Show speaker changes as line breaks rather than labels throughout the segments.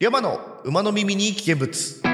山の馬の耳に危険物。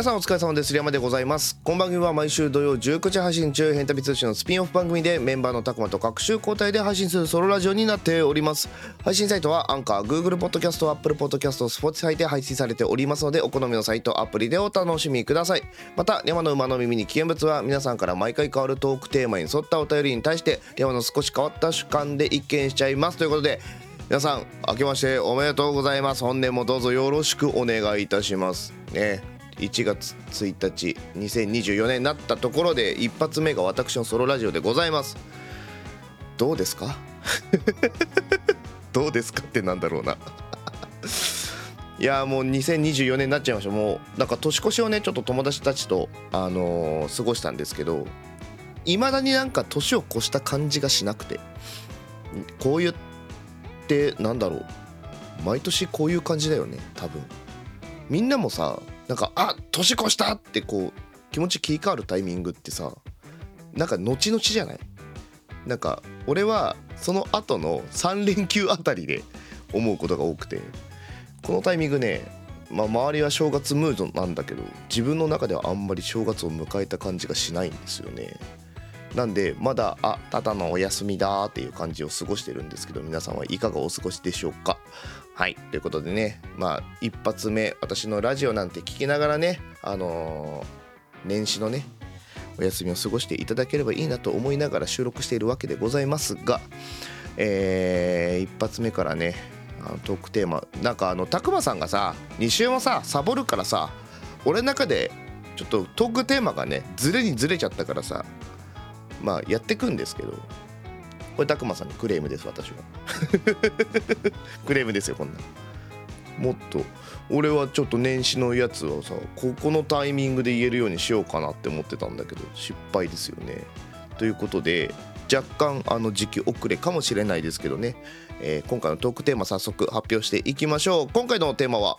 皆さんお疲れ様です。山でございます。この番組は。毎週土曜19時配信中。変旅通信のスピンオフ番組でメンバーのたくまと各週交代で配信するソロラジオになっております。配信サイトはアンカー Google ポッドキャスト Apple ポッドキャスト Spotify で配信されておりますのでお好みのサイトアプリでお楽しみください。また山の馬の耳に危険物は皆さんから毎回変わるトークテーマに沿ったお便りに対して山の少し変わった主観で一見しちゃいます。ということで皆さん明けましておめでとうございます。本年もどうぞよろしくお願いいたします。ね。1月1日2024年になったところで一発目が私のソロラジオでございます。どうですか？どうですかってなんだろうな。いやもう2024年になっちゃいました。もうなんか年越しをねちょっと友達たちと、あのー過ごしたんですけどいまだになんか年を越した感じがしなくてこう言ってなんだろう。毎年こういう感じだよね多分。みんなもさなんかあ年越したってこう気持ち切り替わるタイミングってさなんか後々じゃない？なんか俺はその後の3連休あたりで思うことが多くてこのタイミングねまあ周りは正月ムードなんだけど自分の中ではあんまり正月を迎えた感じがしないんですよね。なんでまだあただのお休みだっていう感じを過ごしてるんですけど皆さんはいかがお過ごしでしょうか？はいということでねまあ一発目私のラジオなんて聞きながらねあのー年始のねお休みを過ごしていただければいいなと思いながら収録しているわけでございますがえー一発目からねあのトークテーマなんかあのたくまさんがさ2週もさサボるからさ俺の中でちょっとトークテーマがねずれにずれちゃったからさまあやってくんですけどこれたくまさんにクレームです私は。クレームですよこんな。もっと俺はちょっと年始のやつをさここのタイミングで言えるようにしようかなって思ってたんだけど失敗ですよね。ということで若干あの時期遅れかもしれないですけどね、えー今回のトークテーマ早速発表していきましょう。今回のテーマは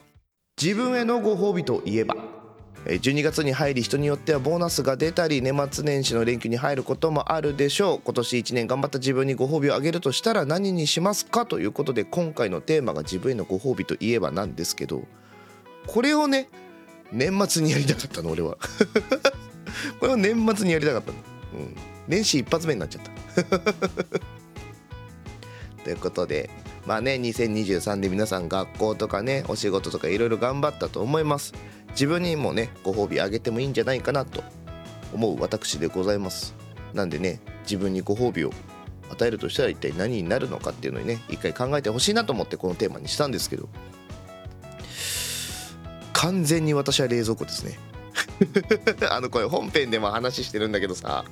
自分へのご褒美といえば。12月に入り人によってはボーナスが出たり年末年始の連休に入ることもあるでしょう。今年1年頑張った自分にご褒美をあげるとしたら何にしますかということで今回のテーマが自分へのご褒美といえばなんですけどこれをね年末にやりたかったの俺は。これを年末にやりたかったの、うん、年始一発目になっちゃった。ということでまあね2023で皆さん学校とかねお仕事とかいろいろ頑張ったと思います。自分にもねご褒美あげてもいいんじゃないかなと思う私でございます。なんでね自分にご褒美を与えるとしたら一体何になるのかっていうのにね一回考えてほしいなと思ってこのテーマにしたんですけど。完全に私は冷蔵庫ですね。あのこれ本編でも話してるんだけどさ。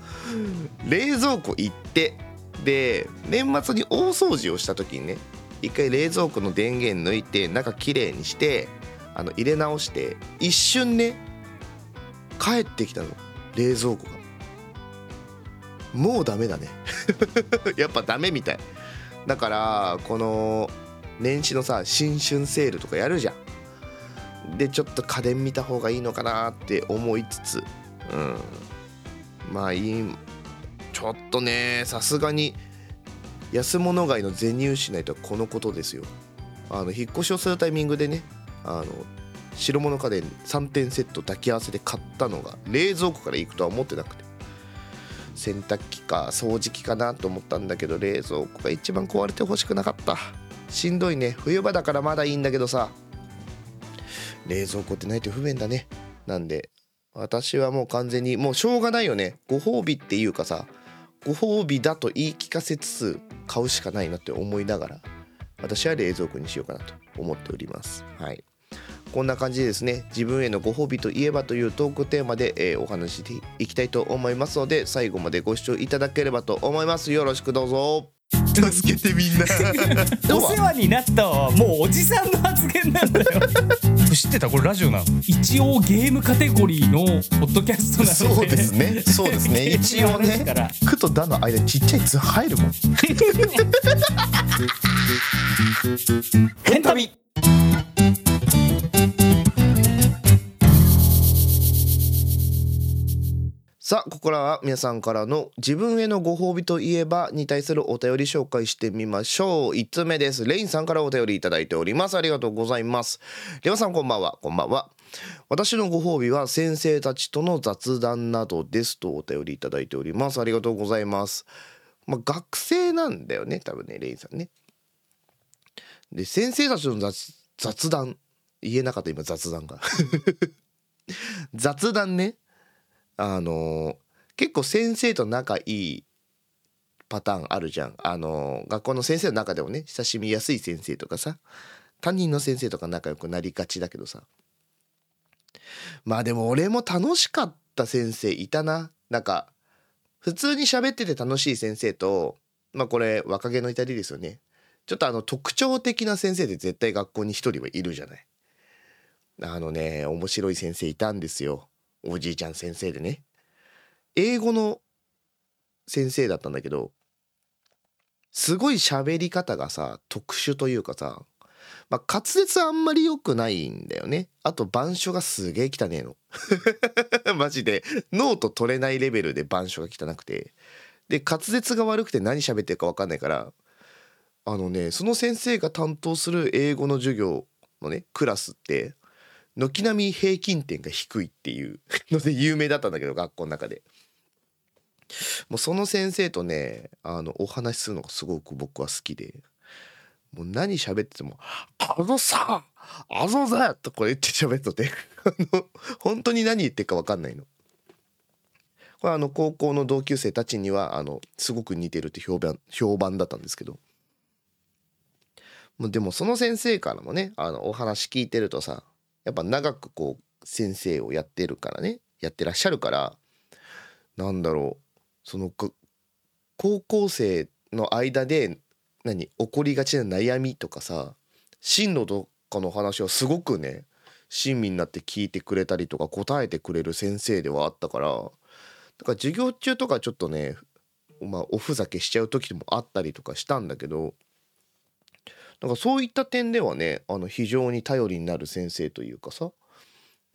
冷蔵庫行ってで年末に大掃除をした時にね一回冷蔵庫の電源抜いて中きれいにしてあの入れ直して一瞬ね帰ってきたの。冷蔵庫が。もうダメだね。やっぱダメみたい。だからこの年始のさ新春セールとかやるじゃん。でちょっと家電見た方がいいのかなって思いつつ。うん。まあいい。ちょっとねさすがに安物買いの銭失いとはこのことですよ。あの引っ越しをするタイミングでねあの白物家電3点セット抱き合わせで買ったのが冷蔵庫から行くとは思ってなくて。洗濯機か掃除機かなと思ったんだけど冷蔵庫が一番壊れてほしくなかった。しんどいね。冬場だからまだいいんだけどさ。冷蔵庫ってないと不便だね。なんで私はもう完全にもうしょうがないよね。ご褒美っていうかさご褒美だと言い聞かせつつ買うしかないなって思いながら私は冷蔵庫にしようかなと思っております。はい。こんな感じでですね自分へのご褒美といえばというトークテーマで、えーお話ししていきたいと思いますので最後までご視聴いただければと思います。よろしくどうぞ。助けてみんな。
お世話になった。わもうおじさんの発言なんだよ。知ってた？これラジオなの？一応ゲームカテゴリーのポッドキャストなので。
そうですね。そうですね。一応ね。
ですから「
く」と「だ」の間にちっちゃい「つ」入るもん。
ヘン
さあここからは皆さんからの自分へのご褒美といえばに対するお便り紹介してみましょう。1つ目です。レインさんからお便りいただいております。ありがとうございます。レオさんこんばんは。こんばんは。私のご褒美は先生たちとの雑談などですとお便りいただいております。ありがとうございます。まあ学生なんだよね多分ねレインさんね。で先生たちの雑雑談。言えなかった今雑談が。雑談ね。あの結構先生と仲いいパターンあるじゃん。あの学校の先生の中でもね親しみやすい先生とかさ担任の先生とか仲良くなりがちだけどさ。まあでも俺も楽しかった先生いたな。なんか普通に喋ってて楽しい先生とまあこれ若気の至りですよね。ちょっとあの特徴的な先生で絶対学校に一人はいるじゃない。あのね面白い先生いたんですよ。おじいちゃん先生でね。英語の先生だったんだけどすごい喋り方がさ特殊というかさ、まあ、滑舌あんまり良くないんだよね。あと板書がすげえ汚ねえの。マジで。ノート取れないレベルで板書が汚くて。で滑舌が悪くて何喋ってるか分かんないからあのねその先生が担当する英語の授業のねクラスって軒並み平均点が低いっていう ので有名だったんだけど学校の中でもうその先生とねあのお話しするのがすごく僕は好きでもう何喋ってても「あのさあのだ!」とこれ言って喋っとて あの本当に何言ってるか分かんないの。これあの高校の同級生たちにはあのすごく似てるって評判評判だったんですけどもうでもその先生からもねあのお話聞いてるとさやっぱ長くこう先生をやってるからねやってらっしゃるからなんだろうその高校生の間で何起こりがちな悩みとかさ進路とかの話はすごくね親身になって聞いてくれたりとか答えてくれる先生ではあったからだから授業中とかちょっとねまあおふざけしちゃう時もあったりとかしたんだけどなんかそういった点ではねあの非常に頼りになる先生というかさ、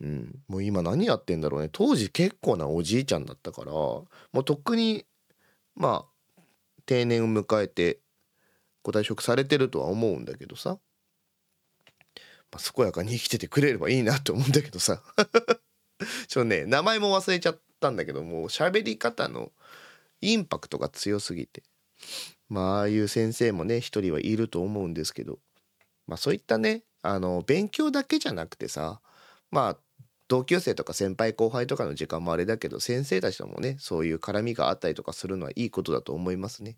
うん、もう今何やってんだろうね。当時結構なおじいちゃんだったからもうとっくにまあ定年を迎えてご退職されてるとは思うんだけどさ、まあ、健やかに生きててくれればいいなと思うんだけどさ。ちょっとね名前も忘れちゃったんだけどもう喋り方のインパクトが強すぎて。まあああいう先生もね一人はいると思うんですけど。まあそういったねあの勉強だけじゃなくてさまあ同級生とか先輩後輩とかの時間もあれだけど先生たちともねそういう絡みがあったりとかするのはいいことだと思いますね。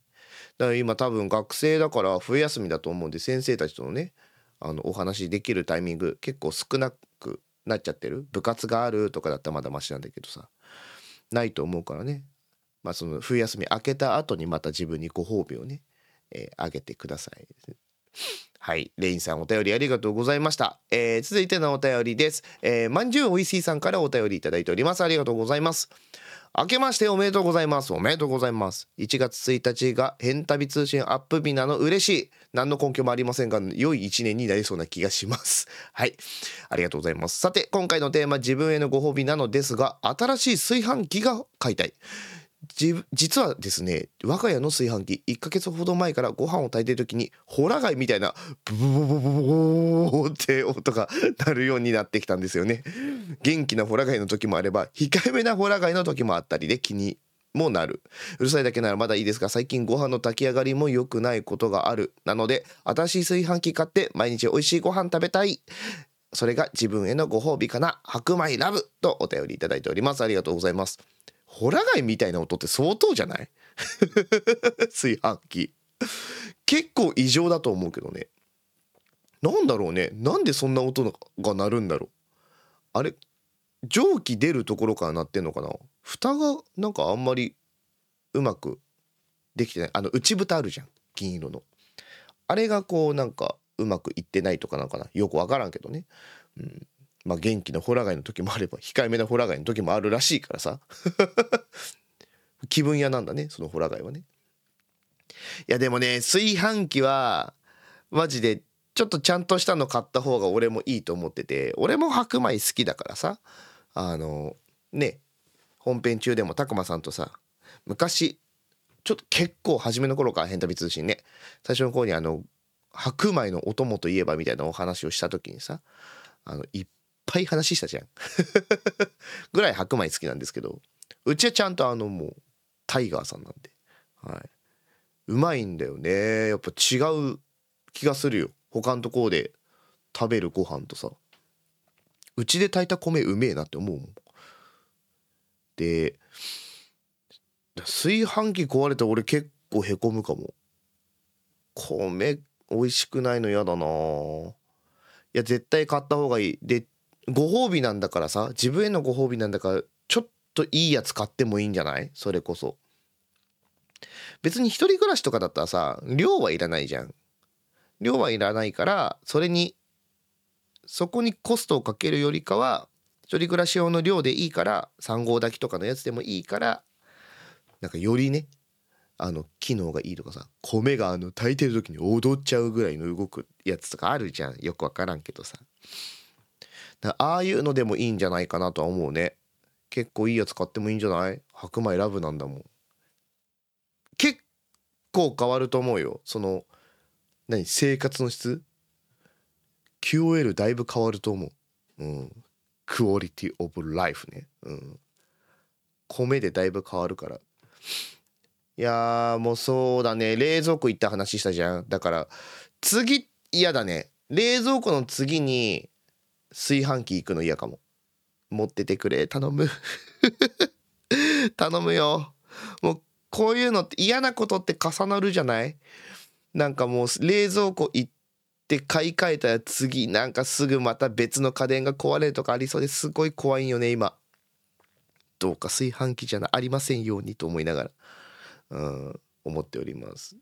だから今多分学生だから冬休みだと思うんで先生たちとのねあのお話できるタイミング結構少なくなっちゃってる。部活があるとかだったらまだマシなんだけどさ。ないと思うからね。まあ、その冬休み明けた後にまた自分にご褒美をね、えー、あげてください。はい。レインさんお便りありがとうございました。えー、続いてのお便りです。えー、まんじゅうおいしいさんからお便りいただいております。ありがとうございます。明けましておめでとうございます。おめでとうございます。1月1日が変旅通信アップ日なの嬉しい。何の根拠もありませんが、良い1年になりそうな気がします。はい。ありがとうございます。さて、今回のテーマ、自分へのご褒美なのですが、新しい炊飯器が買いたい。実はですね我が家の炊飯器1ヶ月ほど前からご飯を炊いてる時にホラ貝みたいなブブブブブブって音が鳴るようになってきたんですよね元気なホラ貝の時もあれば控えめなホラ貝の時もあったりで気にもなるうるさいだけならまだいいですが最近ご飯の炊き上がりも良くないことがあるなので新しい炊飯器買って毎日美味しいご飯食べたいそれが自分へのご褒美かな白米ラブとお便りいただいておりますありがとうございますホラ貝みたいな音って相当じゃない？炊飯器。結構異常だと思うけどね。なんだろうね。なんでそんな音が鳴るんだろう。あれ蒸気出るところから鳴ってんのかな？蓋がなんかあんまりうまくできてない。あの内蓋あるじゃん。金色の。あれがこうなんかうまくいってないとかなんかな？よくわからんけどね、うん、まあ、元気なホラ貝の時もあれば控えめなホラ貝の時もあるらしいからさ。気分屋なんだねそのホラ貝はね。いやでもね炊飯器はマジでちょっとちゃんとしたの買った方が俺もいいと思ってて俺も白米好きだからさあのね本編中でもたくまさんとさ昔ちょっと結構初めの頃から「変旅通信ね」最初の頃にあの白米のお供といえばみたいなお話をした時にさあのいっぱい話したじゃん。ぐらい白米好きなんですけどうちはちゃんとあのもうタイガーさんなんで、はい、うまいんだよね。やっぱ違う気がするよ。他のところで食べるご飯とさ。うちで炊いた米うめえなって思うもん。で炊飯器壊れた俺結構へこむかも。米美味しくないの嫌だな。いや絶対買った方がいい。でご褒美なんだからさ自分へのご褒美なんだからちょっといいやつ買ってもいいんじゃない？それこそ。別に一人暮らしとかだったらさ量はいらないじゃん。量はいらないからそれにそこにコストをかけるよりかは一人暮らし用の量でいいから3合炊きとかのやつでもいいからなんかよりねあの機能がいいとかさ米があの炊いてる時に踊っちゃうぐらいの動くやつとかあるじゃん。よくわからんけどさ。だああいうのでもいいんじゃないかなとは思うね。結構いいやつ買ってもいいんじゃない？白米ラブなんだもん。結構変わると思うよ。その何？生活の質？QOL だいぶ変わると思う。うん。クオリティオブライフね。うん。米でだいぶ変わるから。いやもうそうだね。冷蔵庫行った話したじゃん。だから次嫌だね。冷蔵庫の次に炊飯器行くの嫌かも。持っててくれ。頼む。頼むよ。もうこういうのって嫌なことって重なるじゃない？なんかもう冷蔵庫行って買い替えたら次なんかすぐまた別の家電が壊れるとかありそうですごい怖いよね今。どうか炊飯器じゃありませんようにと思いながら、うん、思っております。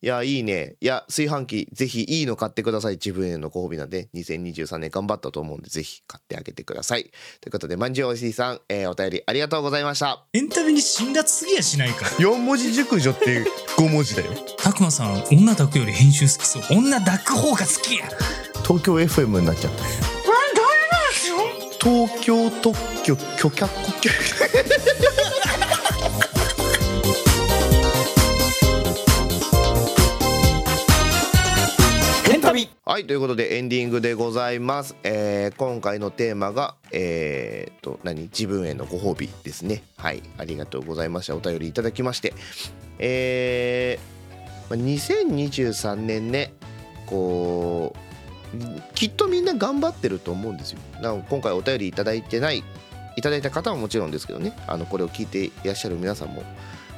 いやいいね。いや炊飯器ぜひいいの買ってください。自分へのご褒美なんで。2023年頑張ったと思うんでぜひ買ってあげてください。ということでまんじゅうおいしいさん、えー、お便りありがとうございました。
エンタメに辛辣すぎやしないか。
4文字熟女って5文字だよ。
たくまさん女抱くより編集好きそう。女抱く方が好きや。
東京 FM になっちゃった。東京特許許可許はいということでエンディングでございます、えー、今回のテーマがえー、と何？自分へのご褒美ですね。はいありがとうございました。お便りいただきまして。えー、2023年ねこうきっとみんな頑張ってると思うんですよ。なの今回お便りいただいてないいただいた方はもちろんですけどね。あのこれを聞いていらっしゃる皆さんも、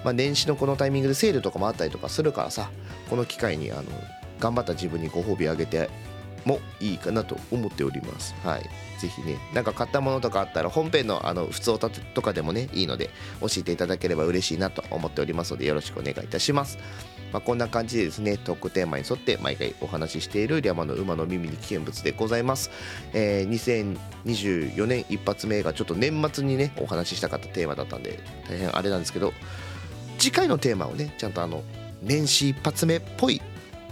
まあ、年始のこのタイミングでセールとかもあったりとかするからさこの機会にあの頑張った自分にご褒美あげてもいいかなと思っております。はい。ぜひね、なんか買ったものとかあったら本編のあの普通歌とかでもね、いいので教えていただければ嬉しいなと思っておりますのでよろしくお願いいたします。まあ、こんな感じでですね、トークテーマに沿って毎回お話ししているリャマの馬の耳に危険物でございます。えー、2024年一発目がちょっと年末にね、お話ししたかったテーマだったんで大変あれなんですけど、次回のテーマをね、ちゃんとあの年始一発目っぽい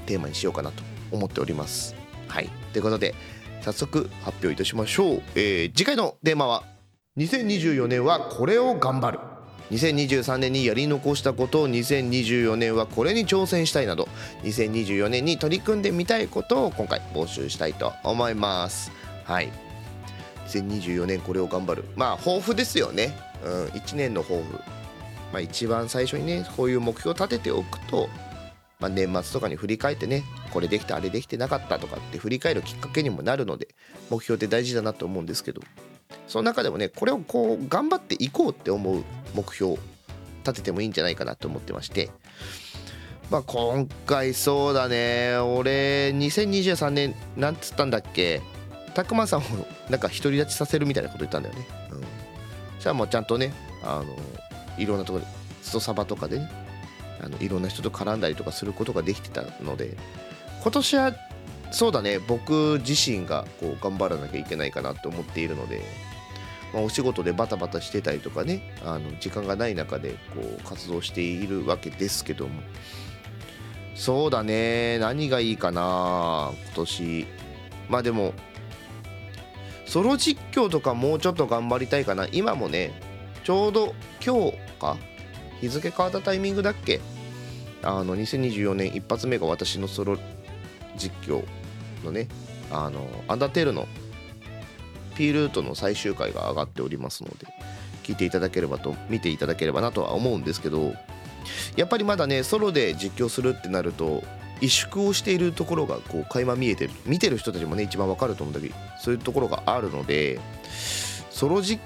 テーマにしようかなと思っております。はい。ということで早速発表いたしましょう、えー、次回のテーマは2024年はこれを頑張る。2023年にやり残したこと。を2024年はこれに挑戦したいなど。2024年に取り組んでみたいことを今回募集したいと思います。はい。2024年これを頑張る。まあ抱負ですよね。うん。1年の抱負まあ一番最初にねこういう目標を立てておくとまあ、年末とかに振り返ってねこれできたあれできてなかったとかって振り返るきっかけにもなるので目標って大事だなと思うんですけどその中でもねこれをこう頑張っていこうって思う目標を立ててもいいんじゃないかなと思ってましてまあ今回そうだね俺2023年なんつったんだっけたくまさんをなんか独り立ちさせるみたいなこと言ったんだよね。うん、じゃあもうちゃんとねあのいろんなところで人サバとかでねあのいろんな人と絡んだりとかすることができてたので今年はそうだね僕自身がこう頑張らなきゃいけないかなと思っているので、まあ、お仕事でバタバタしてたりとかねあの時間がない中でこう活動しているわけですけども。そうだね何がいいかな今年。まあでもソロ実況とかもうちょっと頑張りたいかな。今もねちょうど今日か日付変わったタイミングだっけ？あの2024年一発目が私のソロ実況のねあのアンダーテールの P ルートの最終回が上がっておりますので聞いていただければと見ていただければなとは思うんですけどやっぱりまだねソロで実況するってなると萎縮をしているところがこう垣間見えてる見てる人たちもね一番わかると思うんだけどそういうところがあるのでソロ実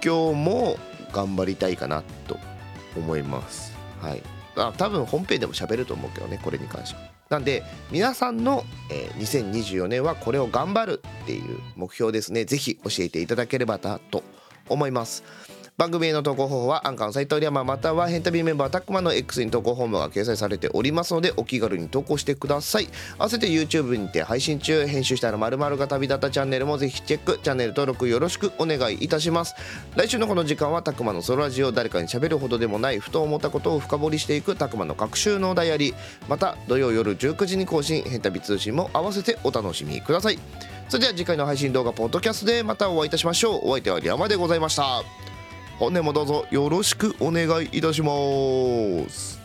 況も頑張りたいかなと思います。はい。あ多分本編でも喋ると思うけどねこれに関しては。なんで皆さんの、えー2024年はこれを頑張るっていう目標ですね。是非教えていただければなと思います。番組への投稿方法はアンカーのサイトリアマまたはヘンタビーメンバータックマンの X に投稿フォームが掲載されておりますのでお気軽に投稿してください。合わせて YouTube にて配信中編集したら〇〇が旅立ったチャンネルもぜひチェック。チャンネル登録よろしくお願いいたします。来週のこの時間はタクマのソロラジオ誰かに喋るほどでもないふと思ったことを深掘りしていくタクマの各週のダイアリーまた土曜夜19時に更新ヘンタビ通信も合わせてお楽しみください。それでは次回の配信動画ポッドキャストでまたお会いいたしましょう。お相手はリアマでございました。本年もどうぞよろしくお願いいたします。